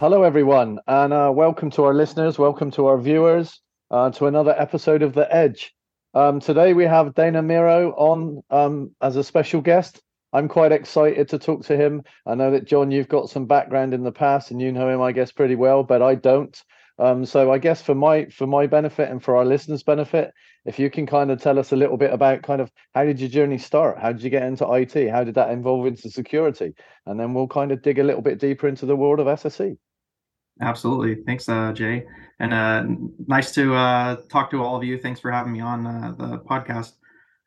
Hello, everyone, and uh, welcome to our listeners, welcome to our viewers, uh, to another episode of The Edge. Um, today we have Dana Mirrow on um, as a special guest. I'm quite excited to talk to him. I know that John, you've got some background in the past, and you know him, I guess, pretty well, but I don't. Um, so I guess for my for my benefit and for our listeners' benefit, if you can kind of tell us a little bit about kind of how did your journey start? How did you get into IT? How did that involve into security? And then we'll kind of dig a little bit deeper into the world of SSE. Absolutely. Thanks, uh, Jaye. And uh, nice to uh, talk to all of you. Thanks for having me on uh, the podcast.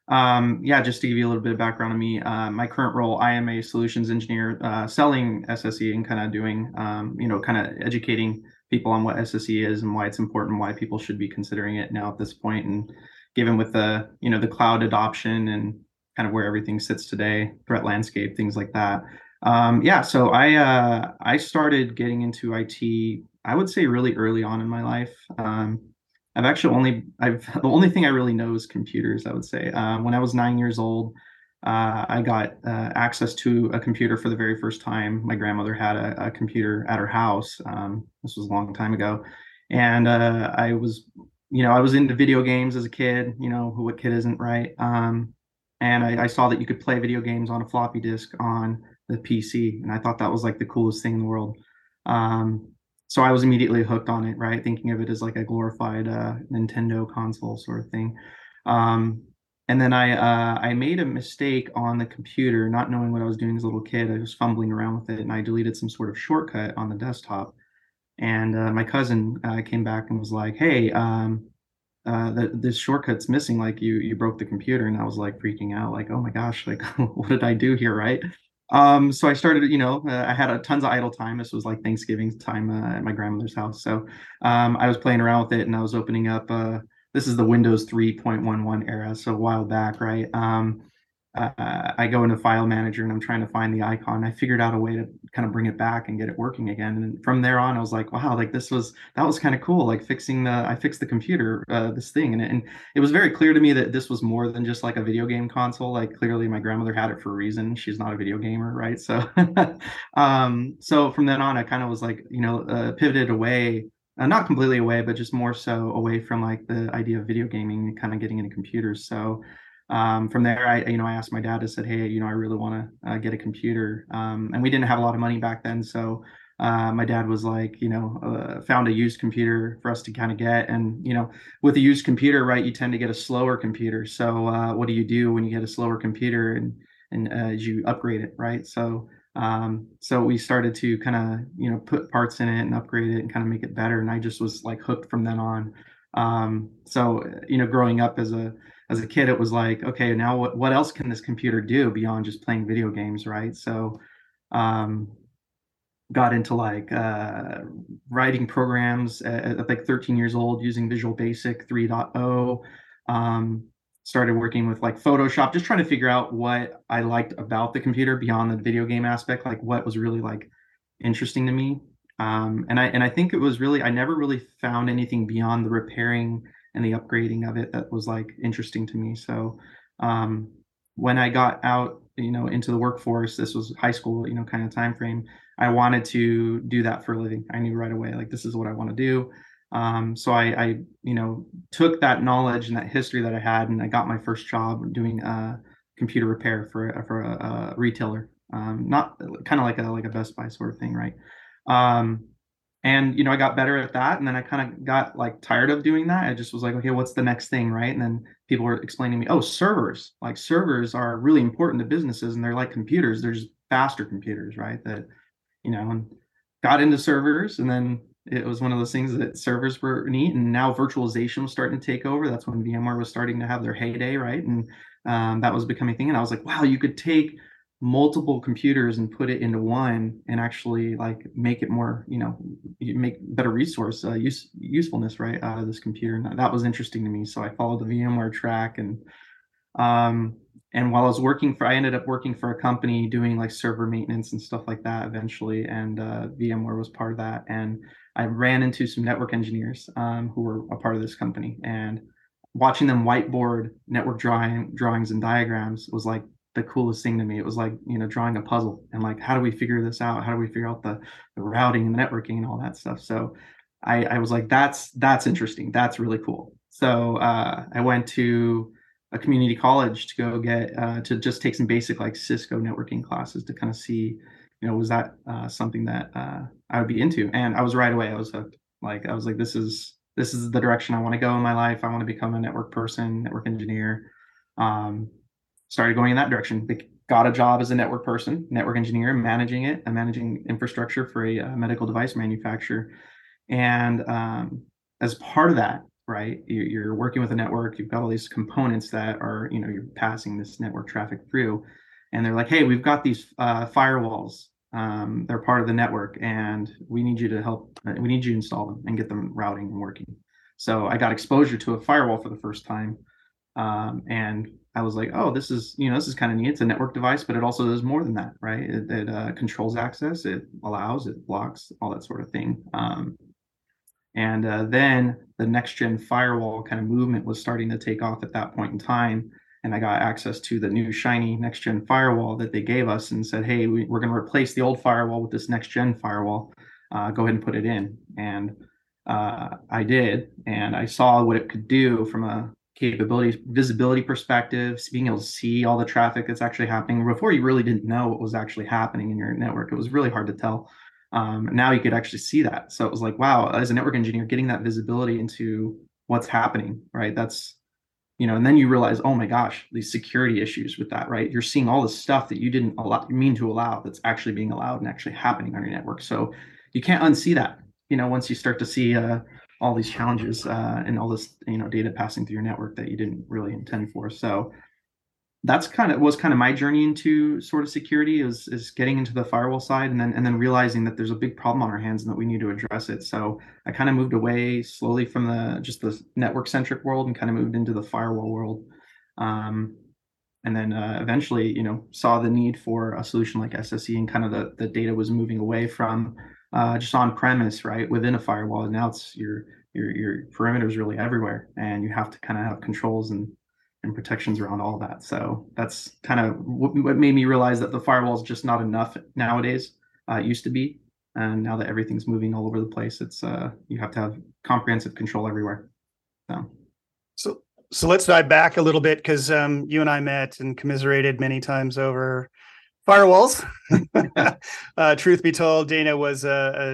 Um, yeah, just to give you a little bit of background on me, uh, my current role, I am a solutions engineer uh, selling SSE and kind of doing, um, you know, kind of educating people on what SSE is and why it's important, why people should be considering it now at this point, and given with the, you know, the cloud adoption and kind of where everything sits today, threat landscape, things like that. Um, yeah, so I uh, I started getting into IT. I would say really early on in my life. Um, I've actually only I've the only thing I really know is computers. I would say uh, when I was nine years old, uh, I got uh, access to a computer for the very first time. My grandmother had a, a computer at her house. Um, this was a long time ago, and uh, I was, you know, I was into video games as a kid. You know, what kid isn't, right? Um, and I, I, saw that you could play video games on a floppy disk on the PC, and I thought that was like the coolest thing in the world. Um, so I was immediately hooked on it, right? Thinking of it as like a glorified uh, Nintendo console sort of thing. Um, and then I uh, I made a mistake on the computer, not knowing what I was doing as a little kid. I was fumbling around with it, and I deleted some sort of shortcut on the desktop. And uh, my cousin uh, came back and was like, "Hey, um, uh, this shortcut's missing. Like you you broke the computer." And I was like freaking out, like, "Oh my gosh! Like, what did I do here?" Right? Um, so I started, you know, uh, I had a tons of idle time. This was like Thanksgiving time uh, at my grandmother's house. So um, I was playing around with it and I was opening up. Uh, this is the Windows 3.11 era, so a while back, right? Um, uh, I go into File Manager and I'm trying to find the icon. I figured out a way to kind of bring it back and get it working again. And from there on, I was like, wow, like this was that was kind of cool. Like fixing the I fixed the computer, uh, this thing, and it, and it was very clear to me that this was more than just like a video game console. Like clearly, my grandmother had it for a reason. She's not a video gamer, right? So, um, so from then on, I kind of was like, you know, uh, pivoted away uh, not completely away, but just more so away from like the idea of video gaming and kind of getting into computers. So um, from there, I you know I asked my dad. I said, hey, you know, I really want to uh, get a computer, um, and we didn't have a lot of money back then, so. Uh, my dad was like, you know, uh, found a used computer for us to kind of get. And, you know, with a used computer, right, you tend to get a slower computer. So, uh, what do you do when you get a slower computer and, and uh, you upgrade it, right? So, um, so we started to kind of, you know, put parts in it and upgrade it and kind of make it better. And I just was like hooked from then on. Um, so, you know, growing up as a, as a kid, it was like, okay, now what, what else can this computer do beyond just playing video games, right? So, um, got into like uh, writing programs at, at, like 13 years old using Visual Basic 3.0. Um, started working with like Photoshop, just trying to figure out what I liked about the computer beyond the video game aspect, like what was really like interesting to me. Um, and I and I think it was really I never really found anything beyond the repairing and the upgrading of it that was like interesting to me. So um, when I got out, you know, into the workforce, this was high school, you know, kind of time frame. I wanted to do that for a living. I knew right away, like this is what I want to do. Um, so I, I, you know, took that knowledge and that history that I had, and I got my first job doing uh, computer repair for for a, a retailer, um, not kind of like a like a Best Buy sort of thing, right? Um, and you know i got better at that and then i kind of got like tired of doing that. I just was like okay what's the next thing? Right? And then people were explaining to me oh servers. Like servers are really important to businesses and they're like computers. They're just faster computers right? That you know and got into servers and then it was one of those things that servers were neat and now virtualization was starting to take over. That's when vmware was starting to have their heyday right? And um, that was becoming a thing and i was like wow you could take multiple computers and put it into one and actually like make it more you know make better resource uh, use usefulness right out of this computer. And that was interesting to me. So i followed the vmware track and um and while i was working for i ended up working for a company doing like server maintenance and stuff like that eventually. And uh, vmware was part of that. And i ran into some network engineers um, who were a part of this company. And watching them whiteboard network drawing drawings and diagrams was like the coolest thing to me. It was like, you know, drawing a puzzle and like, how do we figure this out? How do we figure out the, the routing and the networking and all that stuff? So I, I was like, that's, that's interesting. That's really cool. So uh, I went to a community college to go get, uh, to just take some basic like Cisco networking classes to kind of see, you know, was that uh, something that uh, I would be into? And I was right away, I was hooked. Like, I was like, this is, this is the direction I want to go in my life. I want to become a network person, network engineer. Um, started going in that direction. They Got a job as a network person, network engineer, managing it. I'm managing infrastructure for a, a medical device manufacturer. And um, as part of that, right, you're, you're working with a network. You've got all these components that are, you know, you're passing this network traffic through. And they're like, hey, we've got these uh, firewalls. Um, they're part of the network, and we need you to help. Uh, we need you to install them and get them routing and working. So I got exposure to a firewall for the first time, um, and I was like, oh, this is you know this is kind of neat. It's a network device, but it also does more than that, right? It, it uh, controls access, it allows, it blocks, all that sort of thing. Um, and uh, then the next gen firewall kind of movement was starting to take off at that point in time. And I got access to the new shiny next gen firewall that they gave us and said, hey, we, are going to replace the old firewall with this next gen firewall. Uh, go ahead and put it in. And uh, I did. And I saw what it could do from a capability, visibility perspectives, being able to see all the traffic that's actually happening. Before you really didn't know what was actually happening in your network. It was really hard to tell. Um, now you could actually see that. So it was like, wow, as a network engineer, getting that visibility into what's happening, right? That's, you know, and then you realize, oh my gosh, these security issues with that, right? You're seeing all the stuff that you didn't allow, mean to allow that's actually being allowed and actually happening on your network. So you can't unsee that, you know, once you start to see, uh, all these challenges uh, and all this you know data passing through your network that you didn't really intend for. So that's kind of was kind of my journey into sort of security is is getting into the firewall side and then and then realizing that there's a big problem on our hands and that we need to address it. So I kind of moved away slowly from the just the network centric world and kind of moved into the firewall world. Um, and then uh, eventually, you know, saw the need for a solution like SSE and kind of the, the data was moving away from uh, just on premise, right, within a firewall. And now it's your your your perimeter is really everywhere, and you have to kind of have controls and and protections around all that. So that's kind of what, what made me realize that the firewall is just not enough nowadays. Uh, it used to be, and now that everything's moving all over the place, it's uh, you have to have comprehensive control everywhere. So, so so let's dive back a little bit because um, you and I met and commiserated many times over firewalls. uh, truth be told, Dana was a,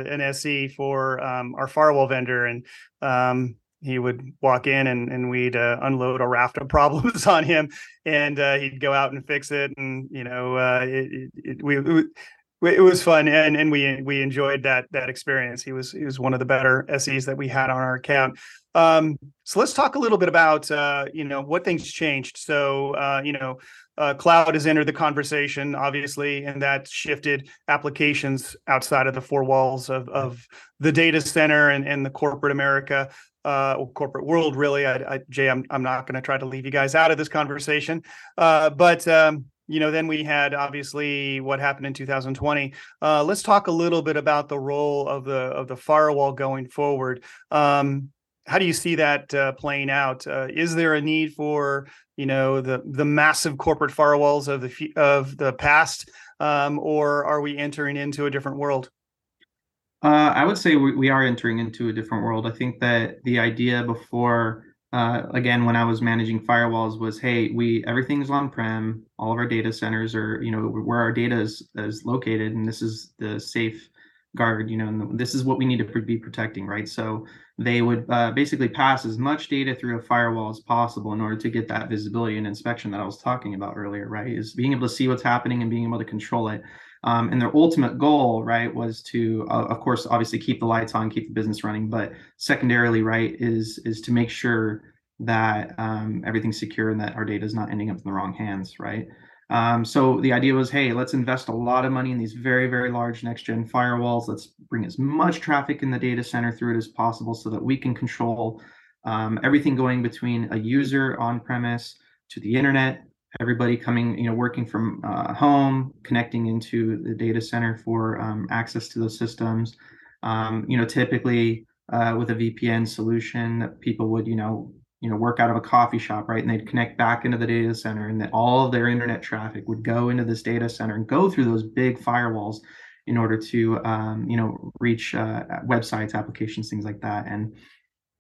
a, an SE for um, our firewall vendor, and um, he would walk in and, and we'd uh, unload a raft of problems on him, and uh, he'd go out and fix it. And you know, uh, it, it, it, we, it was fun, and and we we enjoyed that that experience. He was he was one of the better SEs that we had on our account. Um, so let's talk a little bit about uh, you know what things changed. So uh, you know uh, cloud has entered the conversation, obviously, and that shifted applications outside of the four walls of, of the data center and, and the corporate America, uh, corporate world, really. I, I, Jaye, I'm, I'm not going to try to leave you guys out of this conversation. Uh, but, um, you know, then we had obviously what happened in 2020. Uh, let's talk a little bit about the role of the of the firewall going forward. Um, how do you see that uh, playing out? Uh, is there a need for you know the the massive corporate firewalls of the of the past, um, or are we entering into a different world? Uh, I would say we, we are entering into a different world. I think that the idea before, uh, again, when I was managing firewalls, was hey, we everything's on prem. All of our data centers are you know where our data is is located, and this is the safe guard. You know, this is what we need to be protecting, right? So they would uh, basically pass as much data through a firewall as possible in order to get that visibility and inspection that I was talking about earlier, right? Is being able to see what's happening and being able to control it. Um, and their ultimate goal, right, was to, uh, of course, obviously keep the lights on, keep the business running, but secondarily, right, is is to make sure that um, everything's secure and that our data is not ending up in the wrong hands, right? Um, so the idea was, hey, let's invest a lot of money in these very, very large next gen firewalls. Let's bring as much traffic in the data center through it as possible so that we can control um, everything going between a user on premise to the internet, everybody coming, you know, working from uh, home, connecting into the data center for um, access to those systems. Um, you know, typically uh, with a VPN solution, people would, you know, you know work out of a coffee shop right? And they'd connect back into the data center and that all of their internet traffic would go into this data center and go through those big firewalls in order to um, you know reach uh, websites applications things like that. And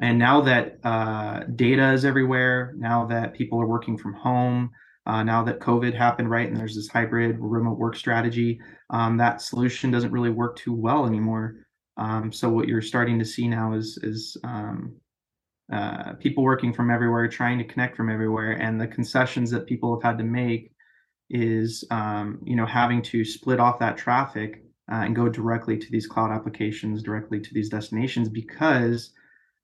and now that uh, data is everywhere now that people are working from home uh, now that covid happened right and there's this hybrid remote work strategy um, that solution doesn't really work too well anymore. Um, so what you're starting to see now is is um, uh, people working from everywhere, trying to connect from everywhere, and the concessions that people have had to make is, um, you know, having to split off that traffic uh, and go directly to these cloud applications, directly to these destinations, because,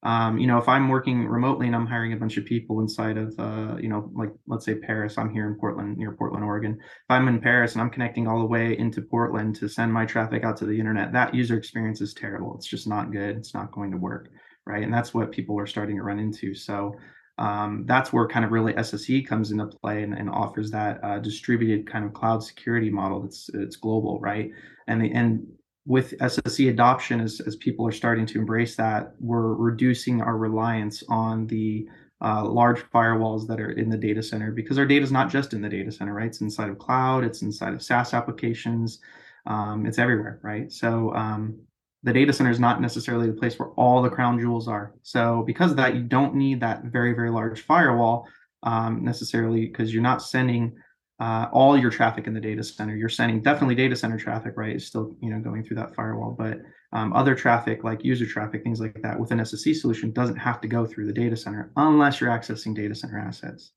um, you know, if I'm working remotely and I'm hiring a bunch of people inside of, uh, you know, like let's say Paris, I'm here in Portland, near Portland, Oregon. If I'm in Paris and I'm connecting all the way into Portland to send my traffic out to the internet, that user experience is terrible. It's just not good. It's not going to work right? And that's what people are starting to run into. So um, that's where kind of really SSE comes into play and, and offers that uh, distributed kind of cloud security model that's it's global, right? And the and with SSE adoption, as, as people are starting to embrace that, we're reducing our reliance on the uh, large firewalls that are in the data center because our data is not just in the data center, right? It's inside of cloud, it's inside of SaaS applications, um, it's everywhere, right? So um, the data center is not necessarily the place where all the crown jewels are. So because of that, you don't need that very, very large firewall um, necessarily because you're not sending uh, all your traffic in the data center. You're sending definitely data center traffic, right? Is still you know going through that firewall, but um, other traffic like user traffic, things like that, with an SSE solution doesn't have to go through the data center unless you're accessing data center assets.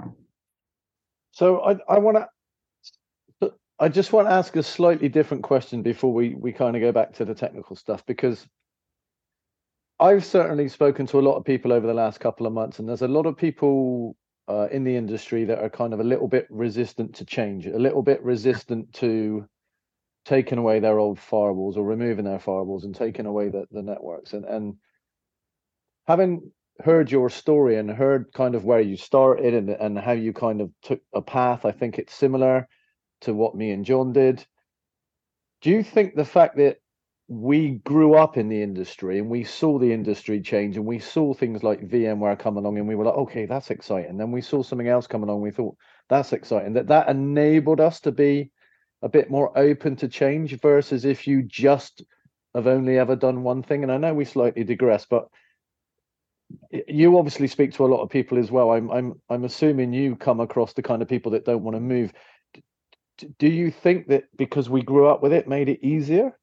Um, so I, I want to I just want to ask a slightly different question before we we kind of go back to the technical stuff because I've certainly spoken to a lot of people over the last couple of months, and there's a lot of people uh, in the industry that are kind of a little bit resistant to change, a little bit resistant to taking away their old firewalls or removing their firewalls and taking away the, the networks. And and having heard your story and heard kind of where you started and and how you kind of took a path, I think it's similar to what me and John did. Do you think the fact that we grew up in the industry and we saw the industry change and we saw things like VMware come along and we were like, okay, that's exciting. Then we saw something else come along. We thought that's exciting. That that enabled us to be a bit more open to change versus if you just have only ever done one thing. And I know we slightly digress, but you obviously speak to a lot of people as well. I'm I'm I'm assuming you come across the kind of people that don't want to move do you think that because we grew up with it made it easier?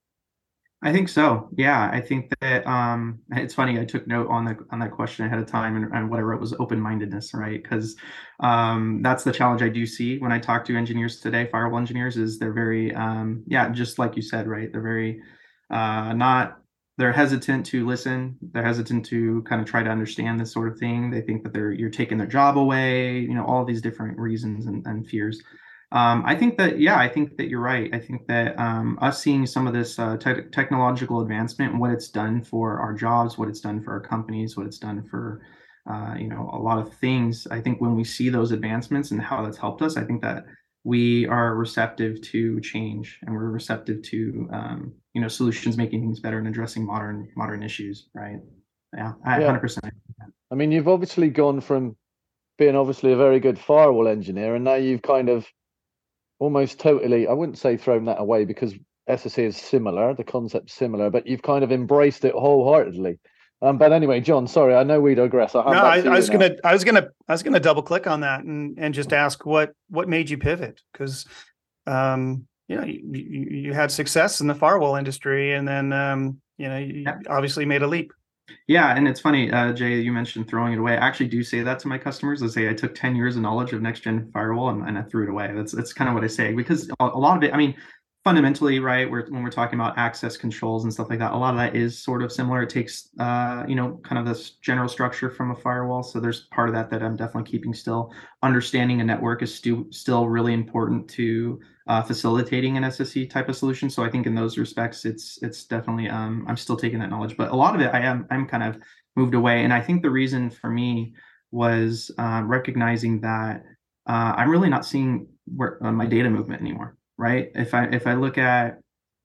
I think so. Yeah i think that um it's funny i took note on the on that question ahead of time and, and what i wrote was open-mindedness right? Because um that's the challenge i do see when i talk to engineers today firewall engineers is they're very um yeah just like you said right? They're very uh not they're hesitant to listen they're hesitant to kind of try to understand this sort of thing. They think that they're you're taking their job away you know all these different reasons and, and fears um, I think that, yeah, I think that you're right. I think that um, us seeing some of this uh, te- technological advancement and what it's done for our jobs, what it's done for our companies, what it's done for, uh, you know, a lot of things. I think when we see those advancements and how that's helped us, I think that we are receptive to change and we're receptive to, um, you know, solutions making things better and addressing modern modern issues. Right? Yeah, I, yeah. 100%. I mean, you've obviously gone from being obviously a very good firewall engineer, and now you've kind of almost totally i wouldn't say thrown that away because SSE is similar the concept's similar but you've kind of embraced it wholeheartedly. Um, but anyway john sorry i know we digress. I no I, I was gonna i was gonna i was gonna double click on that and and just ask what what made you pivot? Because um you know you, you, you had success in the firewall industry and then um you know you yeah. obviously made a leap yeah, and it's funny, uh, Jaye, you mentioned throwing it away. I actually do say that to my customers. I say I took 10 years of knowledge of next gen firewall and, and I threw it away. That's that's kind of what I say because a, lot of it, I mean, fundamentally, right, we're, when we're talking about access controls and stuff like that, a lot of that is sort of similar. It takes, uh, you know, kind of this general structure from a firewall. So there's part of that that I'm definitely keeping still. Understanding a network is stu- still really important to uh, facilitating an SSE type of solution. So I think in those respects, it's it's definitely um, I'm still taking that knowledge, but a lot of it I am I'm kind of moved away. And I think the reason for me was uh, recognizing that uh, I'm really not seeing where uh, my data movement anymore. Right? If I if I look at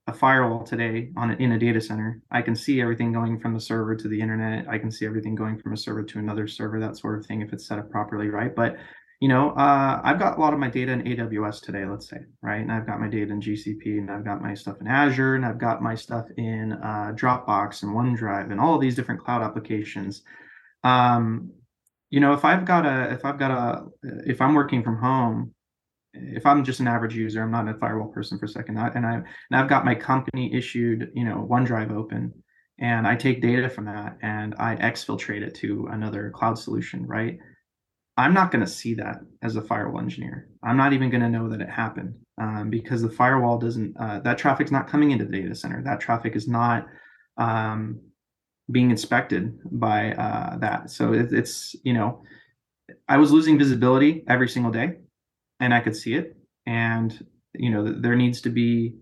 a firewall today on in a data center, I can see everything going from the server to the internet. I can see everything going from a server to another server, that sort of thing, if it's set up properly, right? But you know, uh, I've got a lot of my data in AWS today, let's say, right? And I've got my data in GCP, and I've got my stuff in Azure, and I've got my stuff in uh, Dropbox and OneDrive, and all of these different cloud applications. Um, you know, if I've got a, if I've got a, if I'm working from home, if I'm just an average user, I'm not a firewall person for a second, and I and I've got my company issued, you know, OneDrive open, and I take data from that and I exfiltrate it to another cloud solution, right? I'm not going to see that as a firewall engineer. I'm not even going to know that it happened um, because the firewall doesn't. Uh, that traffic's not coming into the data center. That traffic is not um, being inspected by uh, that. So it, it's you know, I was losing visibility every single day and I could see it. And you know, there needs to be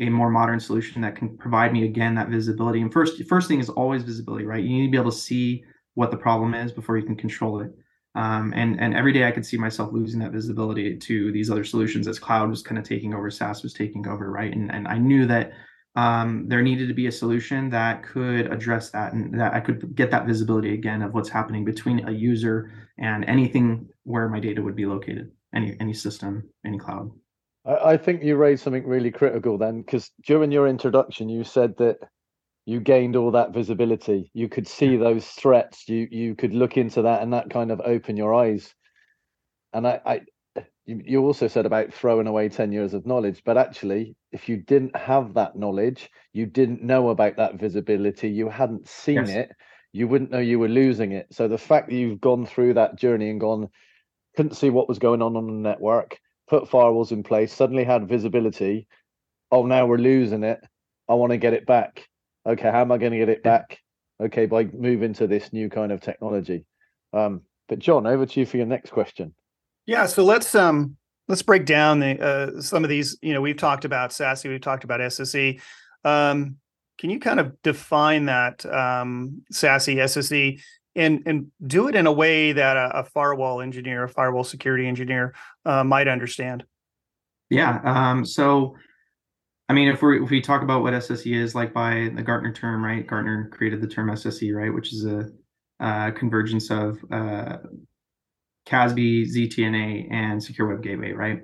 a more modern solution that can provide me again that visibility. And first, first thing is always visibility, right? You need to be able to see what the problem is before you can control it. Um, and and every day I could see myself losing that visibility to these other solutions as cloud was kind of taking over, SaaS was taking over, right? And and I knew that um, there needed to be a solution that could address that and that I could get that visibility again of what's happening between a user and anything where my data would be located any any system, any cloud. I, I think you raised something really critical then, because during your introduction, you said that you gained all that visibility. You could see those threats. You you could look into that, and that kind of open your eyes. And I, I you also said about throwing away 10 years of knowledge but actually if you didn't have that knowledge you didn't know about that visibility you hadn't seen yes. it you wouldn't know you were losing it so the fact that you've gone through that journey and gone couldn't see what was going on on the network, put firewalls in place, suddenly had visibility. Oh, now we're losing it. I want to get it back. Okay, how am I going to get it back? Okay, by moving to this new kind of technology. Um, but John, over to you for your next question. Yeah, so let's um let's break down the uh, some of these. You know, we've talked about SASE, we've talked about SSE. Um, can you kind of define that um, SASE, SSE, and and do it in a way that a, a firewall engineer, a firewall security engineer, uh, might understand. Yeah. Um, so, I mean, if we if we talk about what SSE is, like by the Gartner term, right? Gartner created the term SSE, right, which is a, a convergence of uh, CASB, ZTNA, and Secure Web Gateway, right?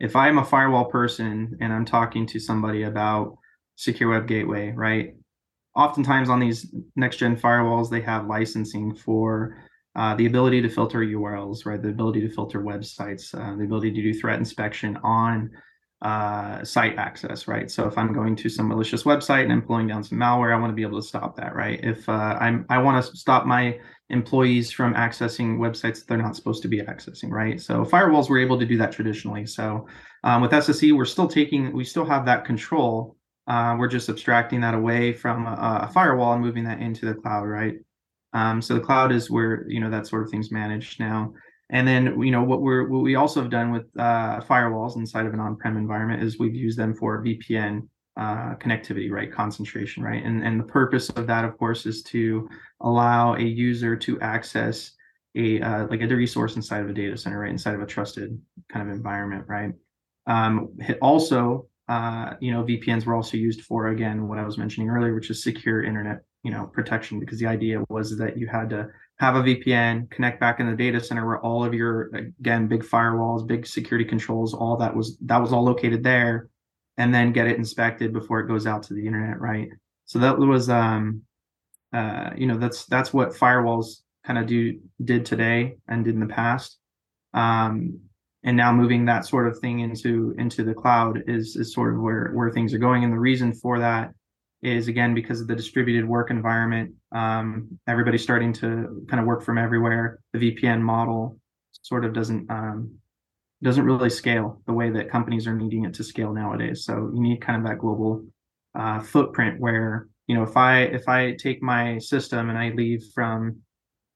If I'm a firewall person and I'm talking to somebody about Secure Web Gateway, right? oftentimes on these next gen firewalls, they have licensing for uh, the ability to filter URLs, right? The ability to filter websites, uh, the ability to do threat inspection on uh, site access, right? So if I'm going to some malicious website and I'm pulling down some malware, I want to be able to stop that, right? If uh, I'm, I want to stop my employees from accessing websites they're not supposed to be accessing, right? So firewalls were able to do that traditionally. So um, with SSE, we're still taking, we still have that control uh, we're just abstracting that away from a, a, firewall and moving that into the cloud, right? Um, so the cloud is where you know that sort of thing's managed now. And then you know what we're what we also have done with uh, firewalls inside of an on-prem environment is we've used them for VPN uh, connectivity, right? Concentration, right? And and the purpose of that, of course, is to allow a user to access a uh, like a resource inside of a data center, right? Inside of a trusted kind of environment, right? Um, also uh, you know, VPNs were also used for again what I was mentioning earlier, which is secure internet, you know, protection. Because the idea was that you had to have a VPN, connect back in the data center where all of your again big firewalls, big security controls, all that was that was all located there, and then get it inspected before it goes out to the internet, right? So that was, um, uh, you know, that's that's what firewalls kind of do did today and did in the past. Um, and now moving that sort of thing into into the cloud is is sort of where where things are going and the reason for that is again because of the distributed work environment um, everybody's starting to kind of work from everywhere. The vpn model sort of doesn't um, doesn't really scale the way that companies are needing it to scale nowadays. So you need kind of that global uh, footprint where you know if i if i take my system and i leave from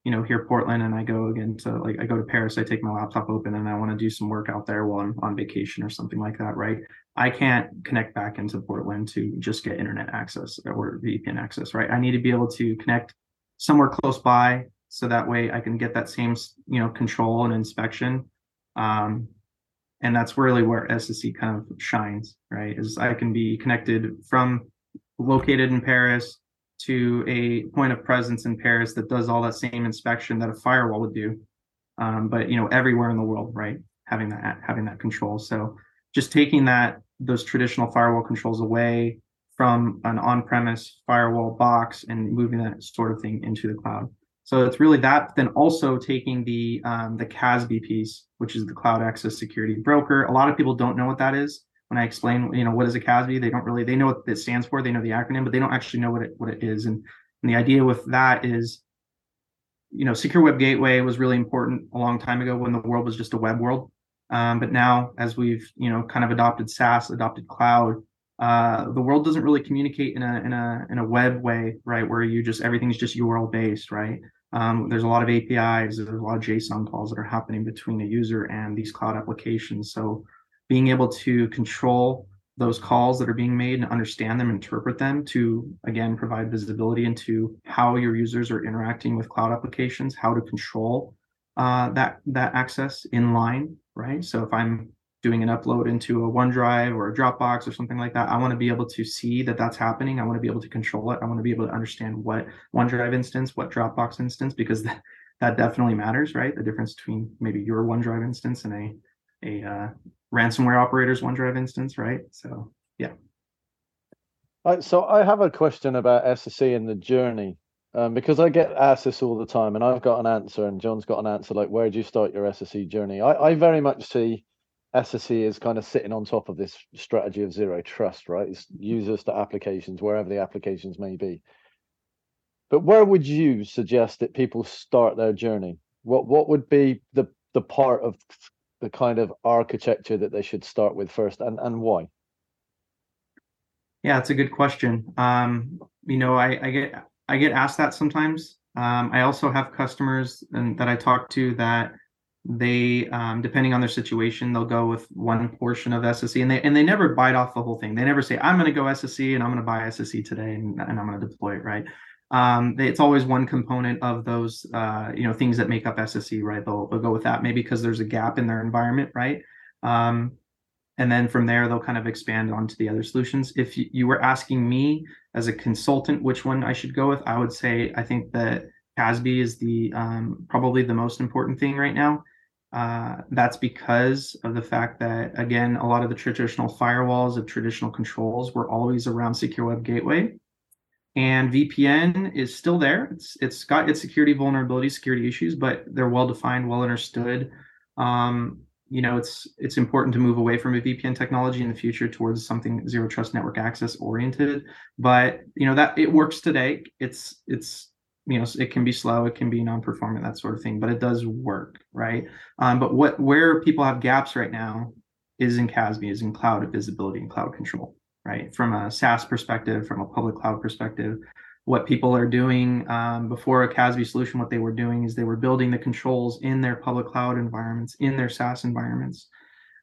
you know here Portland and I go again to like I go to Paris I take my laptop open and I want to do some work out there while I'm on vacation or something like that right I can't connect back into Portland to just get internet access or VPN access right I need to be able to connect somewhere close by so that way I can get that same you know control and inspection um, and that's really where SSE kind of shines, right? Is I can be connected from located in Paris to a point of presence in Paris that does all that same inspection that a firewall would do, um, but you know everywhere in the world, right? Having that having that control. So just taking that those traditional firewall controls away from an on-premise firewall box and moving that sort of thing into the cloud. So it's really that. Then also taking the um, the CASB piece, which is the Cloud Access Security Broker. A lot of people don't know what that is. When I explain, you know, what is a CASB, they don't really they know what it stands for. They know the acronym, but they don't actually know what it what it is. And, and the idea with that is, you know, Secure Web Gateway was really important a long time ago when the world was just a web world. Um, but now, as we've you know kind of adopted SaaS, adopted cloud, uh, the world doesn't really communicate in a in a in a web way, right? Where you just everything's just URL based, right? Um, there's a lot of APIs, there's a lot of JSON calls that are happening between a user and these cloud applications. So being able to control those calls that are being made and understand them, interpret them to again provide visibility into how your users are interacting with cloud applications, how to control uh, that that access in line, right? So if I'm doing an upload into a OneDrive or a Dropbox or something like that, I want to be able to see that that's happening. I want to be able to control it. I want to be able to understand what OneDrive instance, what Dropbox instance, because that, that definitely matters, right? The difference between maybe your OneDrive instance and a a uh, ransomware operator's OneDrive instance, right? So yeah. so I have a question about SSE and the journey. Um, because I get asked this all the time, and I've got an answer, and John's got an answer. Like, where do you start your SSE journey? I, I very much see SSE is kind of sitting on top of this strategy of zero trust, right? It's users to applications, wherever the applications may be. But where would you suggest that people start their journey? What what would be the the part of the kind of architecture that they should start with first, and and why? Yeah, it's a good question. Um, you know, I, I get I get asked that sometimes. Um, I also have customers and that I talk to that they um, depending on their situation they'll go with one portion of sse and they and they never bite off the whole thing. They never say i'm going to go sse and i'm going to buy sse today and, and i'm going to deploy it right? Um, they, it's always one component of those uh, you know things that make up sse right? They'll, they'll go with that maybe because there's a gap in their environment right? Um, and then from there they'll kind of expand onto the other solutions if you, were asking me as a consultant which one i should go with i would say i think that CASB is the um, probably the most important thing right now uh, that's because of the fact that, again, a lot of the traditional firewalls of traditional controls were always around secure web gateway. And VPN is still there. It's it's got its security vulnerabilities, security issues, but they're well defined, well understood. Um, you know, it's it's important to move away from a VPN technology in the future towards something zero trust network access oriented. But you know that it works today. It's it's you know it can be slow it can be non-performant that sort of thing but it does work right um, but what where people have gaps right now is in casb is in cloud visibility and cloud control right from a saas perspective from a public cloud perspective what people are doing um, before a casb solution what they were doing is they were building the controls in their public cloud environments in their saas environments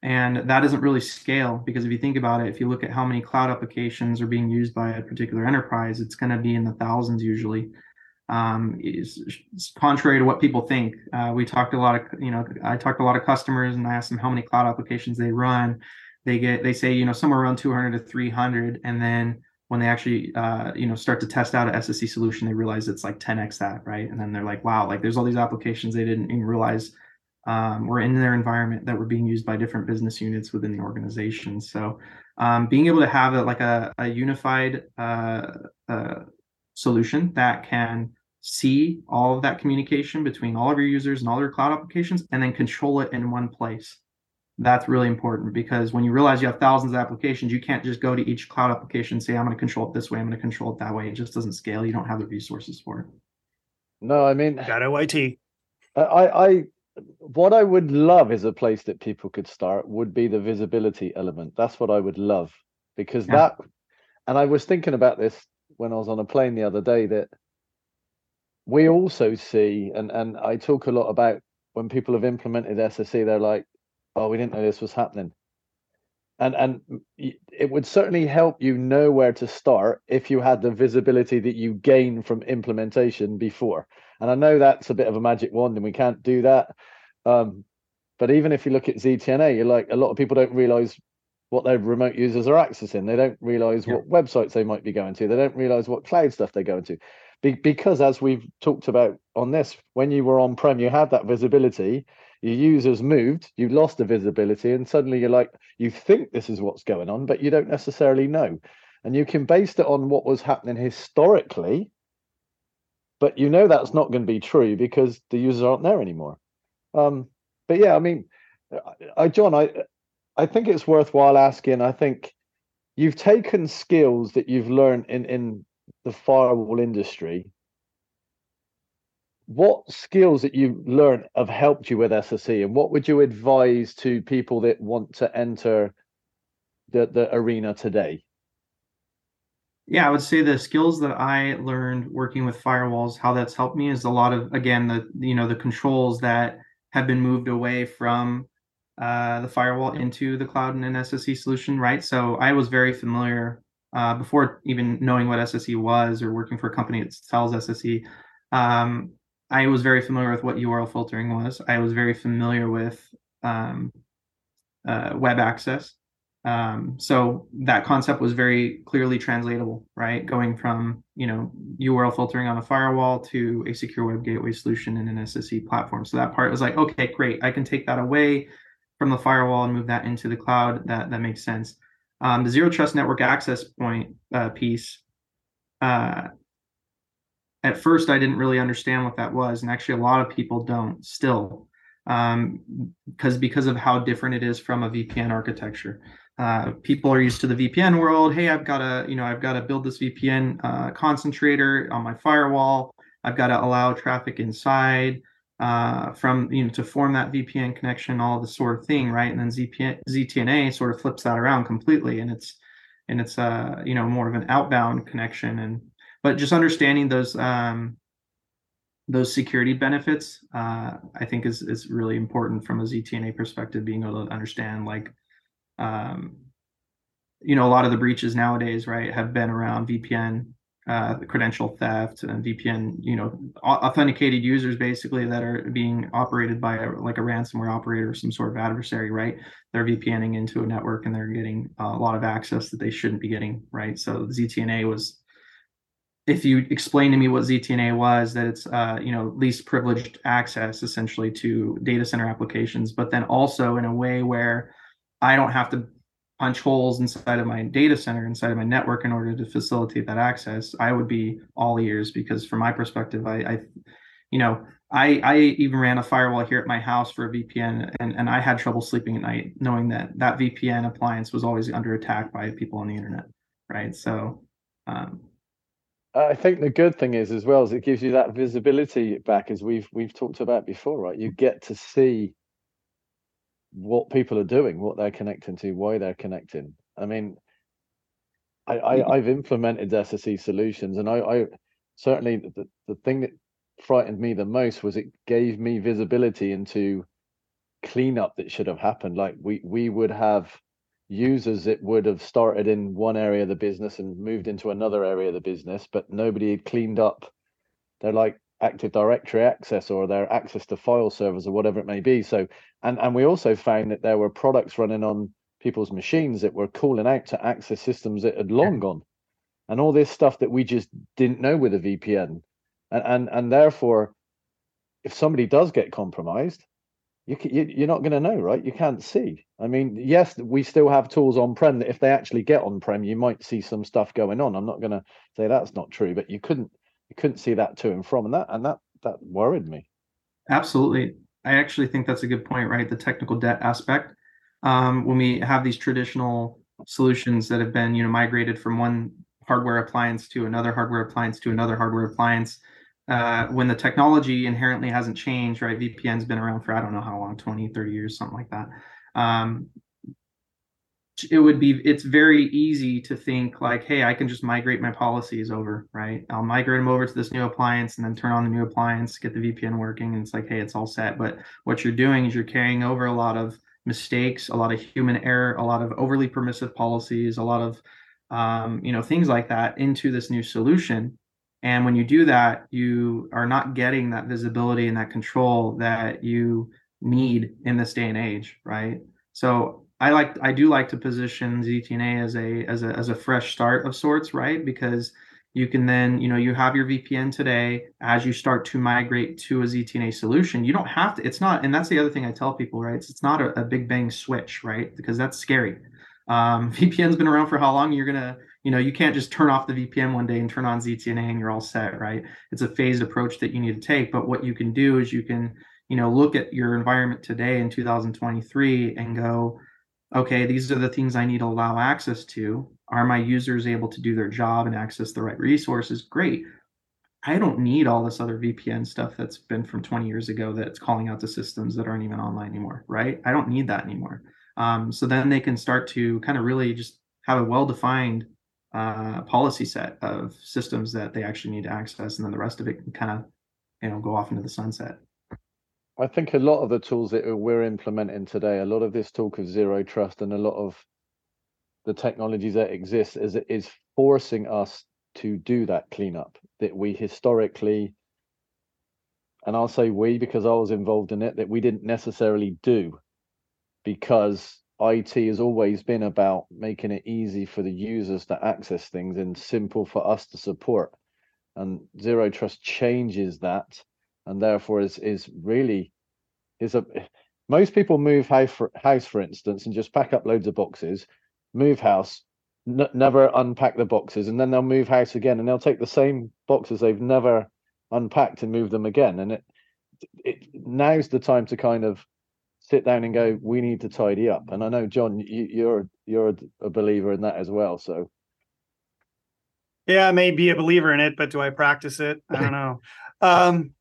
and that doesn't really scale because if you think about it if you look at how many cloud applications are being used by a particular enterprise it's going to be in the thousands usually um, is, contrary to what people think. Uh, we talked a lot of, you know, I talked a lot of customers and I asked them how many cloud applications they run. They get, they say, you know, somewhere around 200 to 300. And then when they actually, uh, you know, start to test out a SSE solution, they realize it's like 10x that, right? And then they're like, wow, like there's all these applications they didn't even realize um, were in their environment that were being used by different business units within the organization. So um, being able to have a, like a, a unified uh, uh solution that can see all of that communication between all of your users and all your cloud applications and then control it in one place that's really important because when you realize you have thousands of applications you can't just go to each cloud application and say i'm going to control it this way i'm going to control it that way it just doesn't scale you don't have the resources for it no i mean got OIT. i i what i would love is a place that people could start would be the visibility element that's what i would love because yeah. that and i was thinking about this when i was on a plane the other day that we also see, and and I talk a lot about when people have implemented SSE, they're like, "Oh, we didn't know this was happening," and and it would certainly help you know where to start if you had the visibility that you gain from implementation before. And I know that's a bit of a magic wand, and we can't do that. Um, But even if you look at ZTNA, you're like a lot of people don't realize what their remote users are accessing. They don't realize yeah. what websites they might be going to. They don't realize what cloud stuff they're going to. Be- because as we've talked about on this, when you were on prem, you had that visibility. Your users moved, you lost the visibility, and suddenly you're like, you think this is what's going on, but you don't necessarily know. And you can base it on what was happening historically, but you know that's not going to be true because the users aren't there anymore. Um, but yeah, I mean, I, John, I I think it's worthwhile asking. I think you've taken skills that you've learned in in the firewall industry. What skills that you've learned have helped you with SSE, and what would you advise to people that want to enter the the arena today? Yeah, I would say the skills that I learned working with firewalls, how that's helped me is a lot of again the you know the controls that have been moved away from uh, the firewall into the cloud and an SSE solution, right? So I was very familiar uh, before even knowing what SSE was or working for a company that sells SSE. Um, I was very familiar with what URL filtering was. I was very familiar with um, uh, web access. Um, so that concept was very clearly translatable, right? Going from you know URL filtering on a firewall to a secure web gateway solution in an SSE platform. So that part was like, okay, great. I can take that away from the firewall and move that into the cloud, that that makes sense. Um, the zero trust network access point uh, piece. Uh, at first, I didn't really understand what that was, and actually, a lot of people don't still, um, because because of how different it is from a VPN architecture. Uh, people are used to the VPN world. Hey, I've got to, you know, I've got to build this VPN uh, concentrator on my firewall. I've got to allow traffic inside uh, from you know to form that VPN connection, all the sort of thing, right? And then ZPN, ZTNA sort of flips that around completely, and it's and it's uh you know more of an outbound connection, and but just understanding those um, those security benefits, uh, I think is is really important from a ZTNA perspective, being able to understand like um, you know a lot of the breaches nowadays, right, have been around VPN uh, credential theft and VPN, you know, authenticated users basically that are being operated by a, like a ransomware operator or some sort of adversary, right? They're VPNing into a network and they're getting a lot of access that they shouldn't be getting, right? So ZTNA was, if you explain to me what ZTNA was, that it's, uh, you know, least privileged access essentially to data center applications, but then also in a way where I don't have to punch holes inside of my data center, inside of my network in order to facilitate that access, I would be all ears because from my perspective, I, I you know, I, I even ran a firewall here at my house for a VPN and, and I had trouble sleeping at night knowing that that VPN appliance was always under attack by people on the internet. Right. So, um, I think the good thing is as well is it gives you that visibility back as we've we've talked about before, right? You get to see what people are doing, what they're connecting to, why they're connecting. I mean, I, I mm-hmm. have implemented SSE solutions, and I, I certainly the, the thing that frightened me the most was it gave me visibility into cleanup that should have happened. Like we we would have users it would have started in one area of the business and moved into another area of the business, but nobody had cleaned up. They're like Active Directory access or their access to file servers or whatever it may be. So, and and we also found that there were products running on people's machines that were calling out to access systems that had long gone, and all this stuff that we just didn't know with a VPN, and and and therefore, if somebody does get compromised, you, you you're not going to know, right? You can't see. I mean, yes, we still have tools on prem that if they actually get on prem, you might see some stuff going on. I'm not going to say that's not true, but you couldn't you couldn't see that to and from, and that and that that worried me. Absolutely, I actually think that's a good point. Right, the technical debt aspect. Um, when we have these traditional solutions that have been, you know, migrated from one hardware appliance to another hardware appliance to another hardware appliance, uh, when the technology inherently hasn't changed, right? VPN's been around for I don't know how long, 20, 30 years, something like that. Um, it would be it's very easy to think like hey i can just migrate my policies over right i'll migrate them over to this new appliance and then turn on the new appliance get the vpn working and it's like hey it's all set but what you're doing is you're carrying over a lot of mistakes a lot of human error a lot of overly permissive policies a lot of um, you know things like that into this new solution and when you do that you are not getting that visibility and that control that you need in this day and age, right? So I like I do like to position ZTNA as a as a as a fresh start of sorts, right? Because you can then you know you have your vpn today. As you start to migrate to a ztna solution you don't have to it's not and that's the other thing i tell people right? It's, it's not a, a big bang switch right? Because that's scary. Um, vpn's been around for how long? You're gonna you know you can't just turn off the vpn one day and turn on ztna and you're all set right it's a phased approach that you need to take but what you can do is you can you know look at your environment today in 2023 and go okay these are the things i need to allow access to are my users able to do their job and access the right resources? Great. I don't need all this other VPN stuff that's been from 20 years ago that's calling out to systems that aren't even online anymore, right? I don't need that anymore. Um, so then they can start to kind of really just have a well-defined uh, policy set of systems that they actually need to access, and then the rest of it can kind of, you know, go off into the sunset. I think a lot of the tools that we're implementing today, a lot of this talk of zero trust and a lot of the technologies that exist is is forcing us to do that cleanup that we historically and I'll say we because I was involved in it that we didn't necessarily do because IT has always been about making it easy for the users to access things and simple for us to support and zero trust changes that and therefore is is really is a most people move house for, house for instance and just pack up loads of boxes move house, n- never unpack the boxes, and then they'll move house again, and they'll take the same boxes they've never unpacked and move them again. And it, it now's the time to kind of sit down and go, we need to tidy up. And I know, John, you, you're you're a believer in that as well. So. Yeah, I may be a believer in it, but do I practice it? I don't know. Um,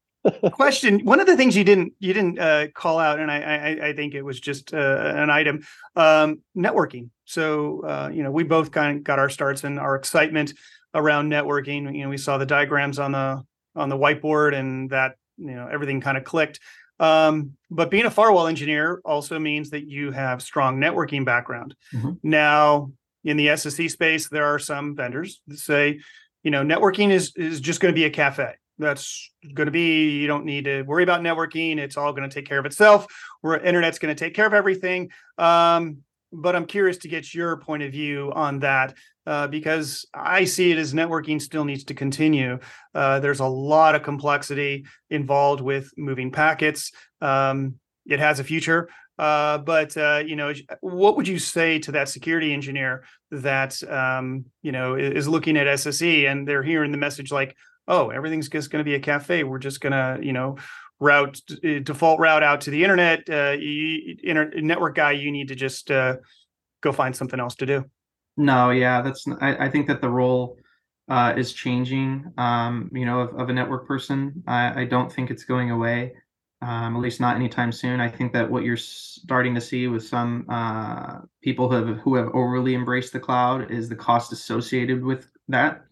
question one of the things you didn't you didn't uh, call out and I, I, I think it was just uh, an item um, networking so uh, you know we both kind of got our starts and our excitement around networking you know we saw the diagrams on the on the whiteboard and that you know everything kind of clicked um, but being a firewall engineer also means that you have strong networking background. Mm-hmm. now in the SSE space there are some vendors that say you know networking is is just going to be a cafe. That's going to be you don't need to worry about networking. It's all going to take care of itself. Where internet's going to take care of everything. Um, but i'm curious to get your point of view on that uh, because i see it as networking still needs to continue uh, there's a lot of complexity involved with moving packets um, it has a future uh, but uh, you know, what would you say to that security engineer that um, you know is looking at SSE and they're hearing the message like, oh, everything's just going to be a cafe. We're just going to, you know, route default route out to the internet. Uh, you, inter- network guy, you need to just uh, go find something else to do. No, yeah, that's. I, I think that the role uh, is changing. Um, you know, of, of, a network person, I, I don't think it's going away. Um, at least not anytime soon. I think that what you're starting to see with some uh, people who have who have overly embraced the cloud is the cost associated with that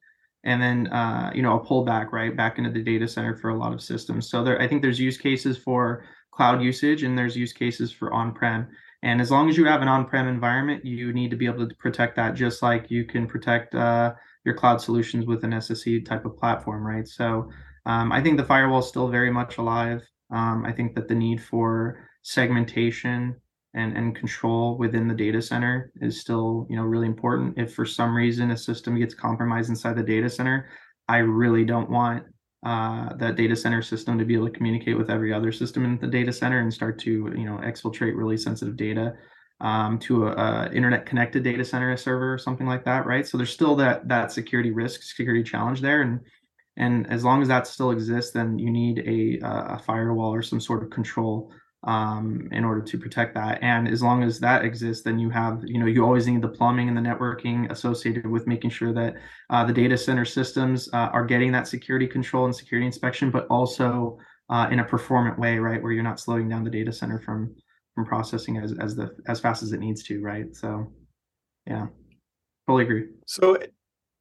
and then uh, you know a pullback right back into the data center for a lot of systems. So there, I think there's use cases for cloud usage and there's use cases for on-prem. And as long as you have an on-prem environment, you need to be able to protect that, just like you can protect uh, your cloud solutions with an SSE type of platform, right? So um, I think the firewall is still very much alive. Um, I think that the need for segmentation and, and control within the data center is still you know really important if for some reason a system gets compromised inside the data center i really don't want uh, that data center system to be able to communicate with every other system in the data center and start to you know exfiltrate really sensitive data um, to a, a, internet connected data center a server or something like that right? So there's still that that security risk security challenge there. And and as long as that still exists then you need a, a firewall or some sort of control um, in order to protect that. And as long as that exists, then you have, you know, you always need the plumbing and the networking associated with making sure that uh, the data center systems uh, are getting that security control and security inspection, but also uh, in a performant way, right, where you're not slowing down the data center from from processing as as the as fast as it needs to, right? So, yeah, fully agree. So,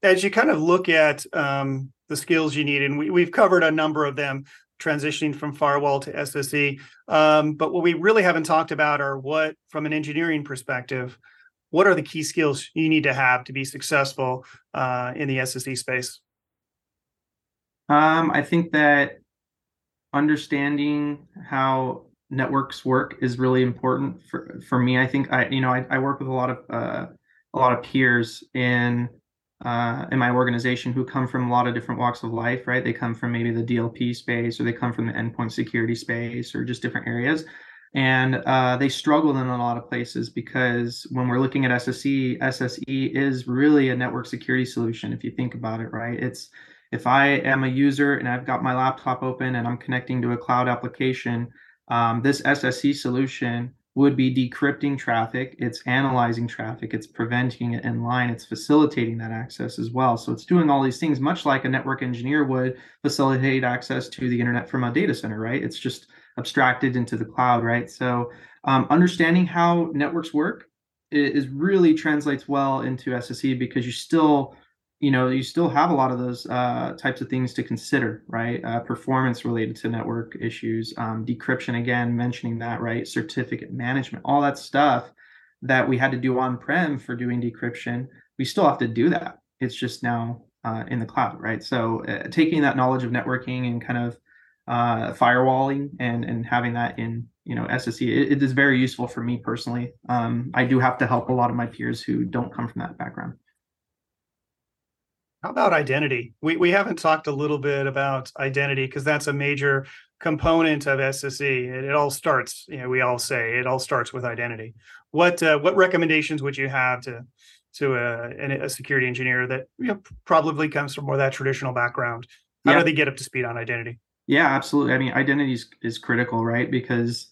as you kind of look at um, the skills you need, and we, we've covered a number of them transitioning from firewall to SSE. Um, but what we really haven't talked about are what, from an engineering perspective, what are the key skills you need to have to be successful uh, in the SSE space? Um, I think that understanding how networks work is really important for for me. I think I you know I, I work with a lot of uh, a lot of peers in uh, in my organization who come from a lot of different walks of life. Right, they come from maybe the DLP space, or they come from the endpoint security space, or just different areas. And uh, they struggle in a lot of places because when we're looking at SSE, SSE is really a network security solution. If you think about it, right? It's if I am a user and I've got my laptop open and I'm connecting to a cloud application, um, this SSE solution would be decrypting traffic, it's analyzing traffic, it's preventing it in line, it's facilitating that access as well. So it's doing all these things, much like a network engineer would facilitate access to the internet from a data center, right? It's just abstracted into the cloud, right? So um, understanding how networks work is really translates well into SSE because you still you know you still have a lot of those uh, types of things to consider right? Uh, performance related to network issues um, decryption again mentioning that right? Certificate management all that stuff that we had to do on prem for doing decryption we still have to do that. It's just now uh, in the cloud right? So uh, taking that knowledge of networking and kind of uh, firewalling and and having that in you know sse it, it is very useful for me personally. Um, i do have to help a lot of my peers who don't come from that background how about identity? We we haven't talked a little bit about identity because that's a major component of SSE. It, it, all starts, you know, we all say it all starts with identity. What uh, what recommendations would you have to to a, a security engineer that you know, probably comes from more that traditional background? How yeah. do they get up to speed on identity? Yeah, absolutely. I mean, identity is, is critical, right? Because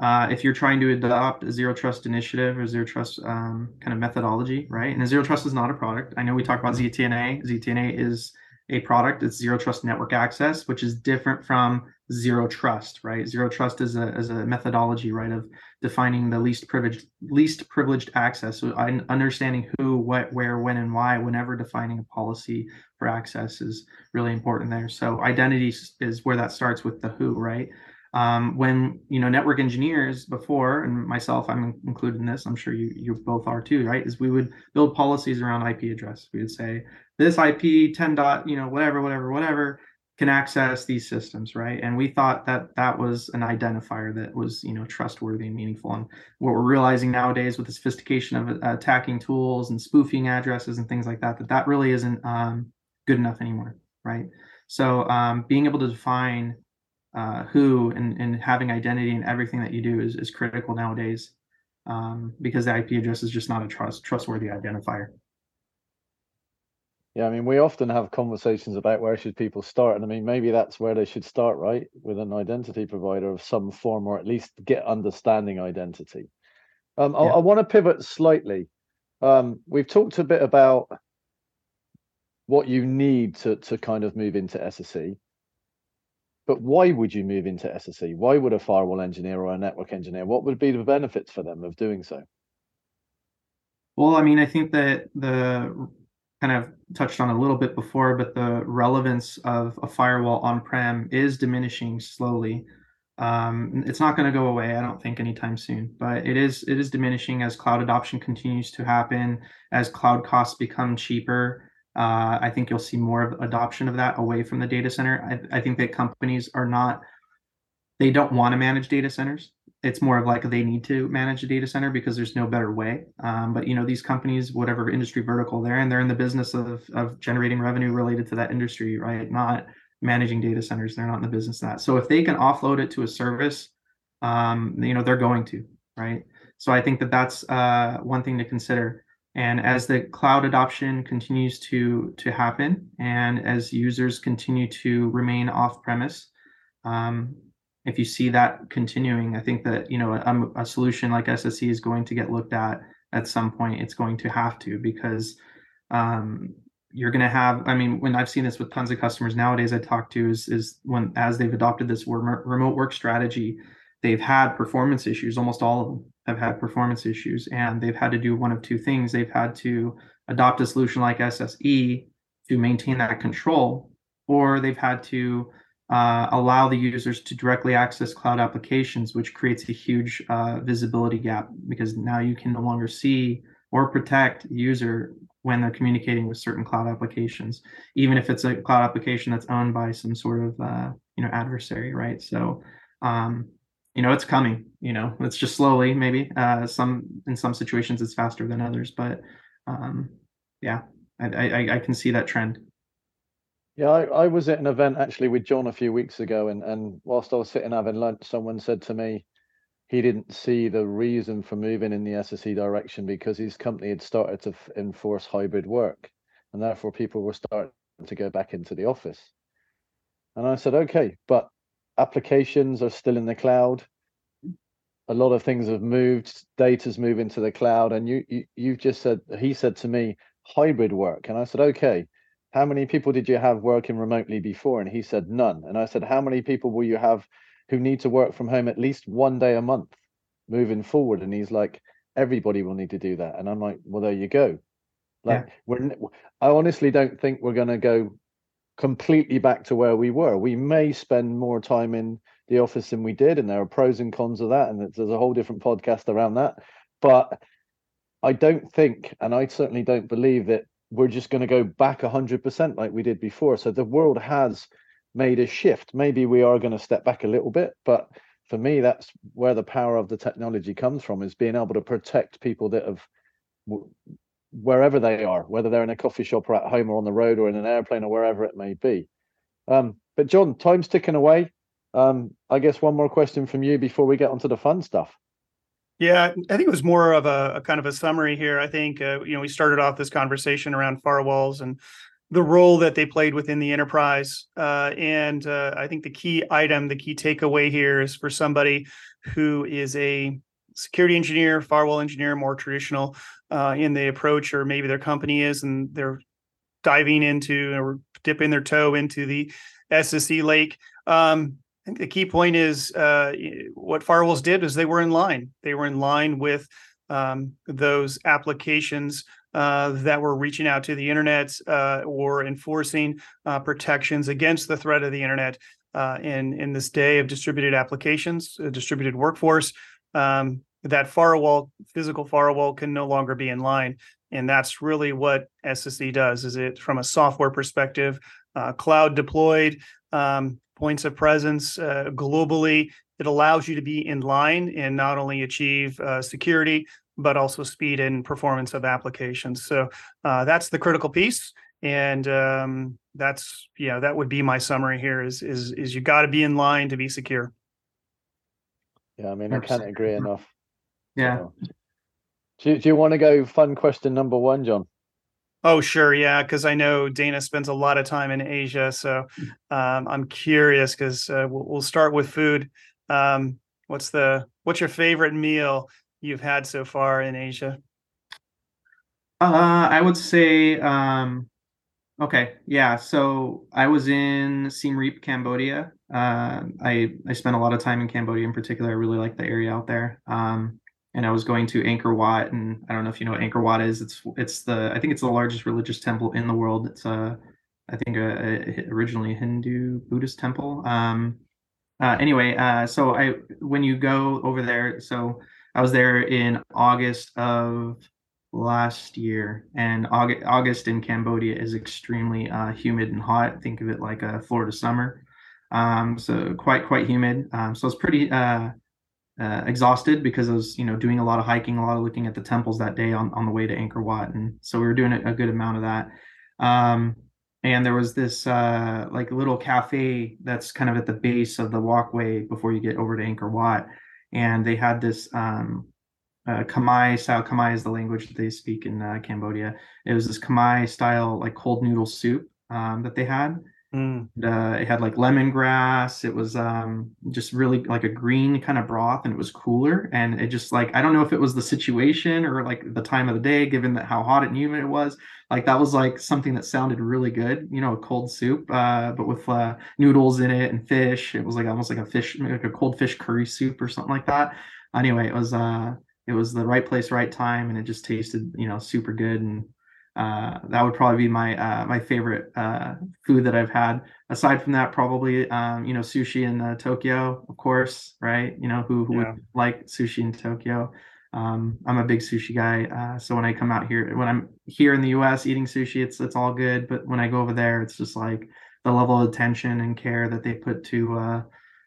uh, if you're trying to adopt a zero trust initiative or zero trust um, kind of methodology, right? And zero trust is not a product. I know we talk about ZTNA. ZTNA is a product. It's zero trust network access, which is different from zero trust, right? Zero trust is a, is a methodology, right, of defining the least privileged least privileged access. So understanding who, what, where, when, and why, whenever defining a policy for access is really important there. So identity is where that starts with the who, right? Um, when you know network engineers before and myself i'm included in this i'm sure you you both are too right is we would build policies around ip address. We would say this ip 10 dot you know whatever whatever whatever can access these systems right? And we thought that that was an identifier that was you know trustworthy and meaningful. And what we're realizing nowadays with the sophistication of uh, attacking tools and spoofing addresses and things like that that that really isn't um, good enough anymore right? So um, being able to define uh, who and, and having identity in everything that you do is, is critical nowadays um, because the IP address is just not a trust trustworthy identifier. Yeah, I mean, we often have conversations about where should people start, and I mean, maybe that's where they should start, right, with an identity provider of some form, or at least get understanding identity. Um, yeah. I, I want to pivot slightly. Um, we've talked a bit about what you need to to kind of move into SSE. But why would you move into SSE? Why would a firewall engineer or a network engineer? What would be the benefits for them of doing so? Well, I mean, I think that the kind of touched on a little bit before, but the relevance of a firewall on-prem is diminishing slowly. Um, it's not going to go away, I don't think, anytime soon. But it is it is diminishing as cloud adoption continues to happen, as cloud costs become cheaper. Uh, I think you'll see more of adoption of that away from the data center. I, I think that companies are not, they don't want to manage data centers. It's more of like they need to manage a data center because there's no better way. Um, but you know, these companies, whatever industry vertical they're in, they're in the business of of generating revenue related to that industry, right? Not managing data centers. They're not in the business that. So if they can offload it to a service, um, you know, they're going to, right? So I think that that's uh, one thing to consider. And as the cloud adoption continues to to happen, and as users continue to remain off premise, um, if you see that continuing, I think that you know a, a, solution like SSE is going to get looked at at some point. It's going to have to because um, you're going to have. I mean, when I've seen this with tons of customers nowadays, I talk to is is when as they've adopted this remote work strategy, they've had performance issues. Almost all of them have had performance issues and they've had to do one of two things. They've had to adopt a solution like SSE to maintain that control, or they've had to uh, allow the users to directly access cloud applications, which creates a huge uh, visibility gap because now you can no longer see or protect the user when they're communicating with certain cloud applications, even if it's a cloud application that's owned by some sort of uh, you know adversary, right? So um, you know it's coming you know it's just slowly maybe uh some in some situations it's faster than others but um yeah i i, I can see that trend. Yeah I, I was at an event actually with john a few weeks ago and and whilst i was sitting having lunch someone said to me he didn't see the reason for moving in the sse direction because his company had started to f- enforce hybrid work and therefore people were starting to go back into the office. And i said okay but applications are still in the cloud. A lot of things have moved. Data's moving to the cloud, and you, you you've just said he said to me hybrid work, and I said okay. How many people did you have working remotely before? And he said none. And I said, how many people will you have who need to work from home at least one day a month moving forward? And he's like, everybody will need to do that. And I'm like, well, there you go. Like yeah. we're, I honestly don't think we're going to go completely back to where we were. We may spend more time in the office than we did, and there are pros and cons of that, and there's a whole different podcast around that. But I don't think, and I certainly don't believe that we're just going to go back 100% like we did before. So the world has made a shift. Maybe we are going to step back a little bit, but for me, that's where the power of the technology comes from is being able to protect people that have wherever they are, whether they're in a coffee shop or at home or on the road or in an airplane or wherever it may be. Um, but John, time's ticking away. Um, I guess one more question from you before we get onto the fun stuff. Yeah, I think it was more of a, a kind of a summary here. I think uh, you know we started off this conversation around firewalls and the role that they played within the enterprise, uh, and uh, I think the key item, the key takeaway here is for somebody who is a security engineer, firewall engineer, more traditional uh, in the approach, or maybe their company is, and they're diving into or dipping their toe into the SSE lake. Um, I think the key point is uh, what firewalls did is they were in line. They were in line with um, those applications uh, that were reaching out to the internet uh, or enforcing uh, protections against the threat of the internet. Uh, in in this day of distributed applications, distributed workforce, um, that firewall, physical firewall, can no longer be in line. And that's really what SSE does. Is it from a software perspective, uh, cloud deployed, um, points of presence uh, globally. It allows you to be in line and not only achieve uh, security but also speed and performance of applications. So uh, that's the critical piece and um, that's yeah that would be my summary here is is is you got to be in line to be secure yeah, I mean, I can't agree enough. Yeah. So, do, do you want to go fun question number one, John? Oh, sure. Yeah. Cause I know Dana spends a lot of time in Asia. So um, I'm curious because uh, we'll, we'll, start with food. Um, what's the, what's your favorite meal you've had so far in Asia? Uh, I would say, um, okay. Yeah. So I was in Siem Reap, Cambodia uh, I I spent a lot of time in Cambodia in particular. I really like the area out there. Um, and I was going to Angkor Wat, and I don't know if you know what Angkor Wat is. It's it's the I think it's the largest religious temple in the world. It's a I think a, a originally a Hindu Buddhist temple. Um, uh, anyway, uh, so I when you go over there, so I was there in August of last year, and August August in Cambodia is extremely uh, humid and hot. Think of it like a Florida summer. Um, so quite quite humid. Um, so I was pretty uh, uh, exhausted because I was you know doing a lot of hiking, a lot of looking at the temples that day on on the way to Angkor Wat, and so we were doing a, a good amount of that. Um, and there was this uh, like little cafe that's kind of at the base of the walkway before you get over to Angkor Wat, and they had this um, uh, Khmer style. Khmer is the language that they speak in uh, Cambodia. It was this Khmer style like cold noodle soup um, that they had, Mm. Uh, it had like lemongrass. It was um, just really like a green kind of broth, and it was cooler. And it just like I don't know if it was the situation or like the time of the day, given that how hot and humid it was. Like that was like something that sounded really good. You know, a cold soup, uh, but with uh, noodles in it and fish. It was like almost like a fish, like a cold fish curry soup or something like that. Anyway, it was uh, it was the right place, right time, and it just tasted you know super good and uh, that would probably be my uh, my favorite uh, food that I've had. Aside from that, probably um, you know sushi in uh, Tokyo, of course, right? You know who, who yeah. would like sushi in Tokyo. Um, I'm a big sushi guy, uh, so when I come out here, when I'm here in the U.S. eating sushi, it's it's all good. But when I go over there, it's just like the level of attention and care that they put to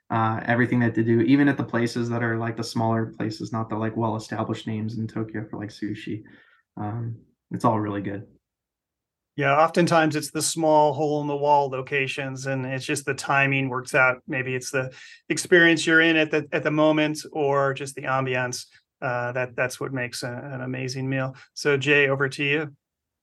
uh, everything that they do, even at the places that are like the smaller places, not the like well established names in Tokyo for like sushi. Um, it's all really good. Yeah, oftentimes it's the small hole in the wall locations, and it's just the timing works out. Maybe it's the experience you're in at the at the moment, or just the ambiance. Uh, that that's what makes a, an amazing meal. So, Jaye, over to you.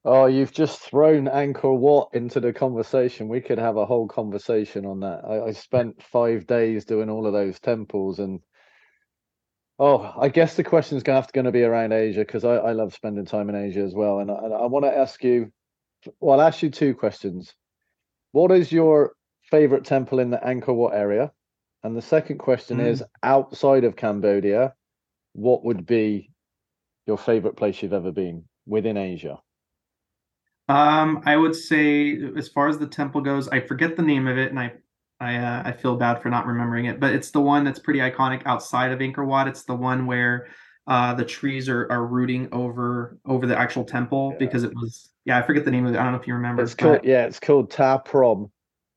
Oh, you've just thrown Angkor Wat into the conversation. We could have a whole conversation on that. I, I spent five days doing all of those temples, and oh, I guess the question is going to have to going to be around Asia because I, I love spending time in Asia as well. And I, I want to ask you well, I'll ask you two questions. What is your favorite temple in the Angkor Wat area? And the second question mm. is outside of Cambodia, what would be your favorite place you've ever been within Asia? Um, I would say, as far as the temple goes, I forget the name of it, and I, I, uh, I feel bad for not remembering it. But it's the one that's pretty iconic outside of Angkor Wat. It's the one where uh, the trees are are rooting over over the actual temple yeah. because it was yeah, I forget the name of it. I don't know if you remember. It's called yeah, it's called Ta Prohm.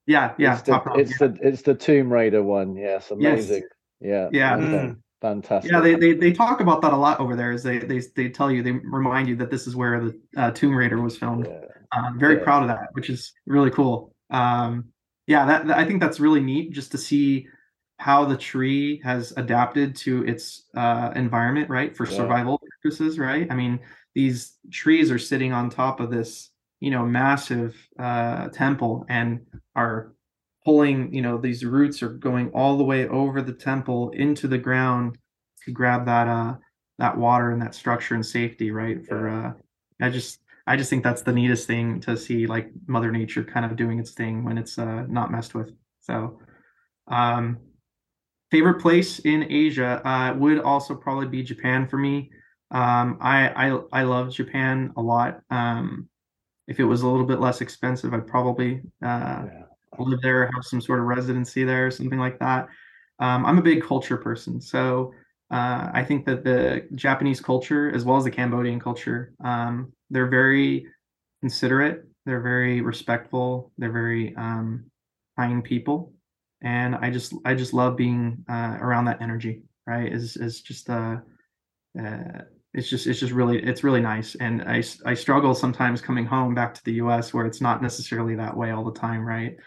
Yeah, yeah, it's, the, Prohm, it's yeah. the it's the Tomb Raider one. Yes, amazing. Yes. Yeah, yeah, okay. mm. Fantastic. Yeah, they, they they talk about that a lot over there. Is they they they tell you they remind you that this is where the uh, Tomb Raider was filmed. Yeah. I'm very proud of that, which is really cool. Um, yeah, that, that I think that's really neat just to see how the tree has adapted to its uh, environment, right, for survival purposes, right? I mean, these trees are sitting on top of this you know massive uh, temple and are pulling you know these roots are going all the way over the temple into the ground to grab that uh that water and that structure and safety right for uh i just i just think that's the neatest thing to see like mother nature kind of doing its thing when it's uh not messed with so um favorite place in asia uh would also probably be japan for me um, I, I I love Japan a lot. Um, if it was a little bit less expensive, I'd probably uh, yeah. Live there, have some sort of residency there, something like that. Um, I'm a big culture person, so uh, I think that the Japanese culture, as well as the Cambodian culture, um, they're very considerate. They're very respectful. They're very um, kind people, and I just I just love being uh, around that energy. Right? Is is just uh, uh it's just it's just really it's really nice and i i struggle sometimes coming home back to the us where it's not necessarily that way all the time right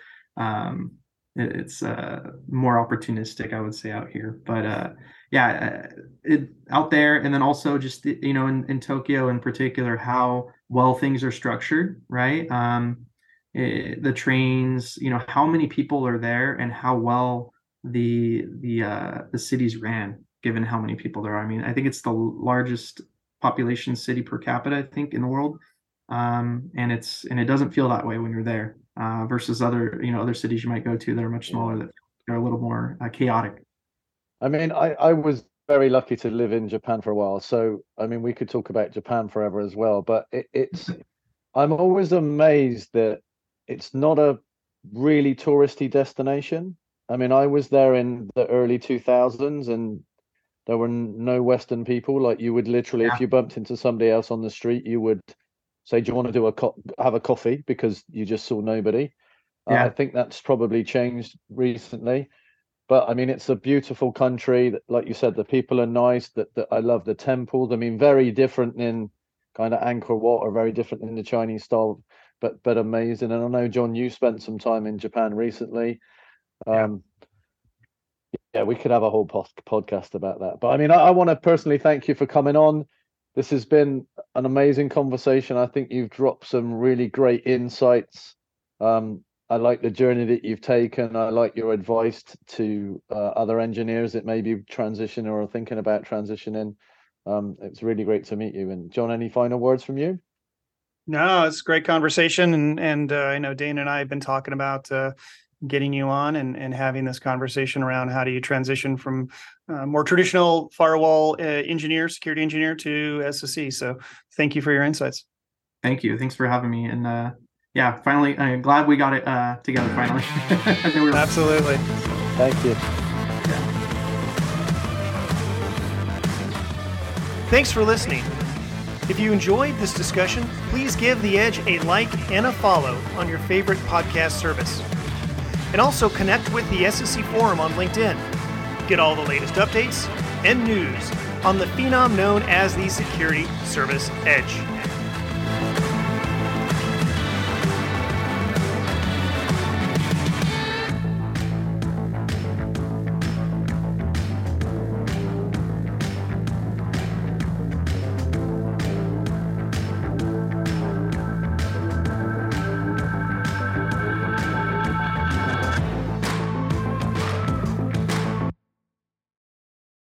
um it, it's uh more opportunistic i would say out here but uh yeah uh, it out there and then also just you know in, in tokyo in particular how well things are structured right um it, eh, the trains you know how many people are there and how well the the uh the cities ran given how many people there are. I mean, I think it's the largest population city per capita, I think, in the world. Um, and it's and it doesn't feel that way when you're there uh, versus other you know other cities you might go to that are much smaller that are a little more uh, chaotic. I mean, I I was very lucky to live in Japan for a while, so I mean, we could talk about Japan forever as well. But it, it's I'm always amazed that it's not a really touristy destination. I mean, I was there in the early 2000s and there were no Western people. Like you would literally, yeah. if you bumped into somebody else on the street, you would say, "Do you want to do a co- have a coffee?" Because you just saw nobody. Yeah. Uh, I think that's probably changed recently. But I mean, it's a beautiful country. Like you said, the people are nice. That, that I love the temples. I mean, very different in kind of Angkor Wat, or very different in the Chinese style, but but amazing. And I know John, you spent some time in Japan recently. Um, yeah, we could have a whole podcast about that. But I mean, I, I want to personally thank you for coming on. This has been an amazing conversation. I think you've dropped some really great insights. Um, I like the journey that you've taken. I like your advice to uh, other engineers that may be transitioning or thinking about transitioning. Um, it's really great to meet you. And John, any final words from you? No, it's a great conversation, and and uh, I know Dana and I have been talking about uh, getting you on and, and having this conversation around how do you transition from uh, more traditional firewall uh, engineer, security engineer to SSE. So thank you for your insights. Thank you. Thanks for having me. And uh, yeah, finally, I'm glad we got it uh, together finally. we Absolutely. Thank you. Thanks for listening. If you enjoyed this discussion, please give The Edge a like and a follow on your favorite podcast service. And also connect with the SSE Forum on LinkedIn. Get all the latest updates and news on the phenom known as the Security Service Edge.